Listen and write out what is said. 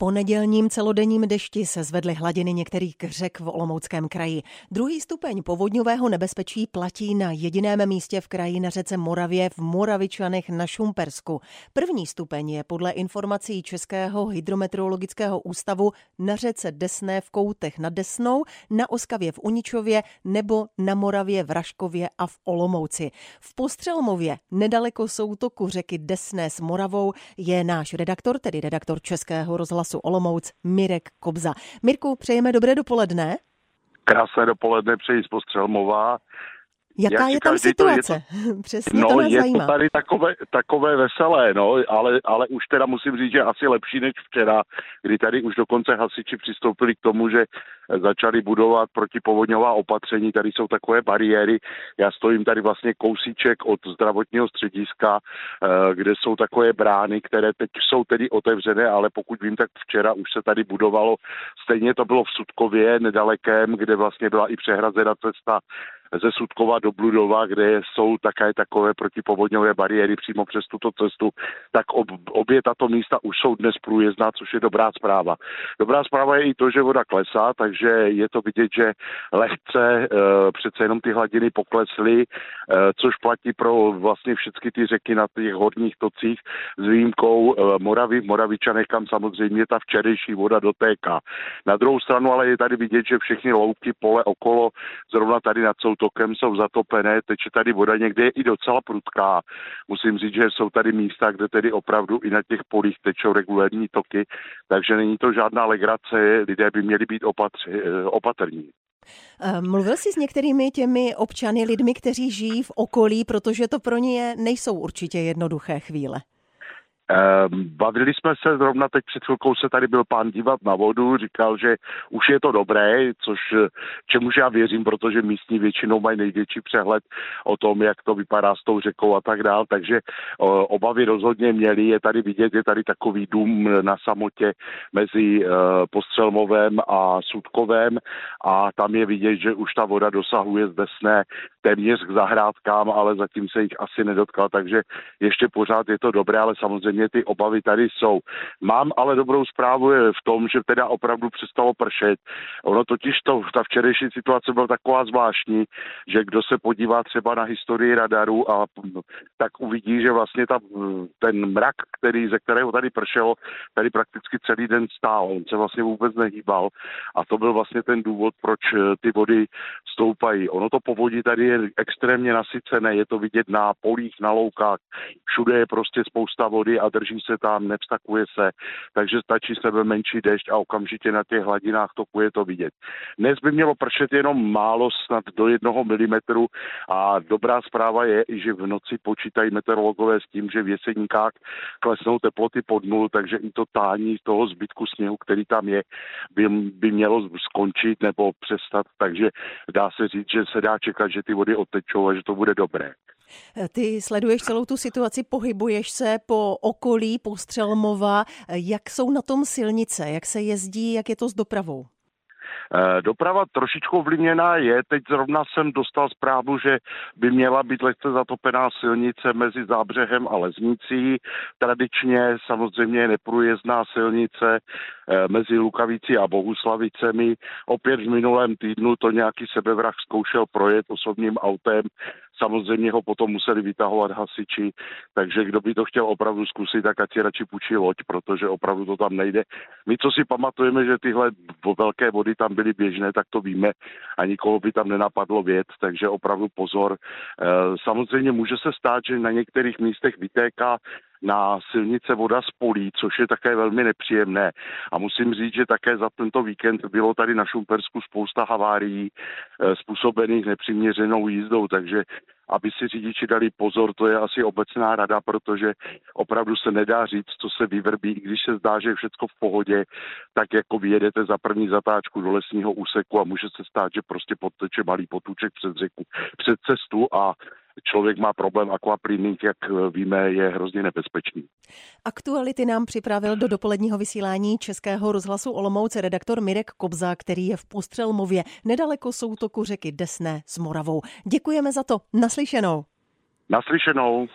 Po nedělním celodenním dešti se zvedly hladiny některých řek v Olomouckém kraji. Druhý stupeň povodňového nebezpečí platí na jediném místě v kraji na řece Moravě v Moravičanech na Šumpersku. První stupeň je podle informací Českého hydrometeorologického ústavu na řece Desné v Koutech nad Desnou, na Oskavě v Uničově nebo na Moravě v Raškově a v Olomouci. V Postřelmově, nedaleko soutoku řeky Desné s Moravou, je náš redaktor, tedy redaktor Českého rozhlasu rozhlasu Olomouc Mirek Kobza. Mirku, přejeme dobré dopoledne. Krásné dopoledne přeji z Postřelmová. Jaká je tam situace? Je to, Přesně no, to nás je zajímá. to tady takové, takové veselé, no, ale, ale už teda musím říct, že asi lepší než včera, kdy tady už dokonce hasiči přistoupili k tomu, že začali budovat protipovodňová opatření, tady jsou takové bariéry. Já stojím tady vlastně kousíček od zdravotního střediska, eh, kde jsou takové brány, které teď jsou tedy otevřené, ale pokud vím, tak včera už se tady budovalo. Stejně to bylo v Sudkově, nedalekém, kde vlastně byla i přehrazena cesta ze Sudkova do Bludova, kde jsou také takové protipovodňové bariéry přímo přes tuto cestu, tak ob, obě tato místa už jsou dnes průjezdná, což je dobrá zpráva. Dobrá zpráva je i to, že voda klesá, takže je to vidět, že lehce e, přece jenom ty hladiny poklesly, e, což platí pro vlastně všechny ty řeky na těch horních tocích s výjimkou e, Moravy, Moravičanech, kam samozřejmě ta včerejší voda dotéká. Na druhou stranu ale je tady vidět, že všechny louky, pole okolo, zrovna tady nad soutokem jsou zatopené, teče tady voda někde je i docela prudká. Musím říct, že jsou tady místa, kde tedy opravdu i na těch polích tečou regulární toky, takže není to žádná legrace, lidé by měli být opatři, Eh, opatrní. Eh, mluvil jsi s některými těmi občany, lidmi, kteří žijí v okolí, protože to pro ně nejsou určitě jednoduché chvíle. Ehm, bavili jsme se zrovna teď před chvilkou se tady byl pán dívat na vodu, říkal, že už je to dobré, což čemuž já věřím, protože místní většinou mají největší přehled o tom, jak to vypadá s tou řekou a tak dál, takže obavy rozhodně měli, je tady vidět, je tady takový dům na samotě mezi e, Postřelmovem a Sudkovem a tam je vidět, že už ta voda dosahuje z Desné téměř k zahrádkám, ale zatím se jich asi nedotkla, takže ještě pořád je to dobré, ale samozřejmě samozřejmě ty obavy tady jsou. Mám ale dobrou zprávu je v tom, že teda opravdu přestalo pršet. Ono totiž to, ta včerejší situace byla taková zvláštní, že kdo se podívá třeba na historii radaru a tak uvidí, že vlastně ta, ten mrak, který, ze kterého tady pršelo, tady prakticky celý den stál. On se vlastně vůbec nehýbal a to byl vlastně ten důvod, proč eh, ty vody stoupají. Ono to povodí tady je extrémně nasycené, je to vidět na polích, na loukách, všude je prostě spousta vody a drží se tam, nevstakuje se, takže stačí sebe menší dešť a okamžitě na těch hladinách toku je to vidět. Dnes by mělo pršet jenom málo, snad do jednoho milimetru a dobrá zpráva je, že v noci počítají meteorologové s tím, že v jeseníkách klesnou teploty pod nul, takže i to tání toho zbytku sněhu, který tam je, by, by mělo skončit nebo přestat, takže dá se říct, že se dá čekat, že ty vody odtečou a že to bude dobré. Ty sleduješ celou tu situaci, pohybuješ se po okolí Postřelmova. Jak jsou na tom silnice? Jak se jezdí? Jak je to s dopravou? Eh, doprava trošičku ovlivněná je. Teď zrovna jsem dostal zprávu, že by měla být lehce zatopená silnice mezi Zábřehem a Leznicí. Tradičně samozřejmě neprůjezdná silnice eh, mezi Lukavicí a Bohuslavicemi. Opět v minulém týdnu to nějaký sebevrah zkoušel projet osobním autem Samozřejmě ho potom museli vytahovat hasiči, takže kdo by to chtěl opravdu zkusit, tak ať si radši půjčí loď, protože opravdu to tam nejde. My, co si pamatujeme, že tyhle velké vody tam byly běžné, tak to víme a nikoho by tam nenapadlo věc, takže opravdu pozor. Eh, samozřejmě může se stát, že na některých místech vytéká na silnice voda z polí, což je také velmi nepříjemné. A musím říct, že také za tento víkend bylo tady na Šumpersku spousta havárií e, způsobených nepřiměřenou jízdou, takže aby si řidiči dali pozor, to je asi obecná rada, protože opravdu se nedá říct, co se vyvrbí, když se zdá, že je všechno v pohodě, tak jako vyjedete za první zatáčku do lesního úseku a může se stát, že prostě podteče malý potůček před řeku, před cestu a člověk má problém aquaplining, jak víme, je hrozně nebezpečný. Aktuality nám připravil do dopoledního vysílání Českého rozhlasu Olomouc redaktor Mirek Kobza, který je v Postřelmově, nedaleko soutoku řeky Desné s Moravou. Děkujeme za to. Naslyšenou. Naslyšenou.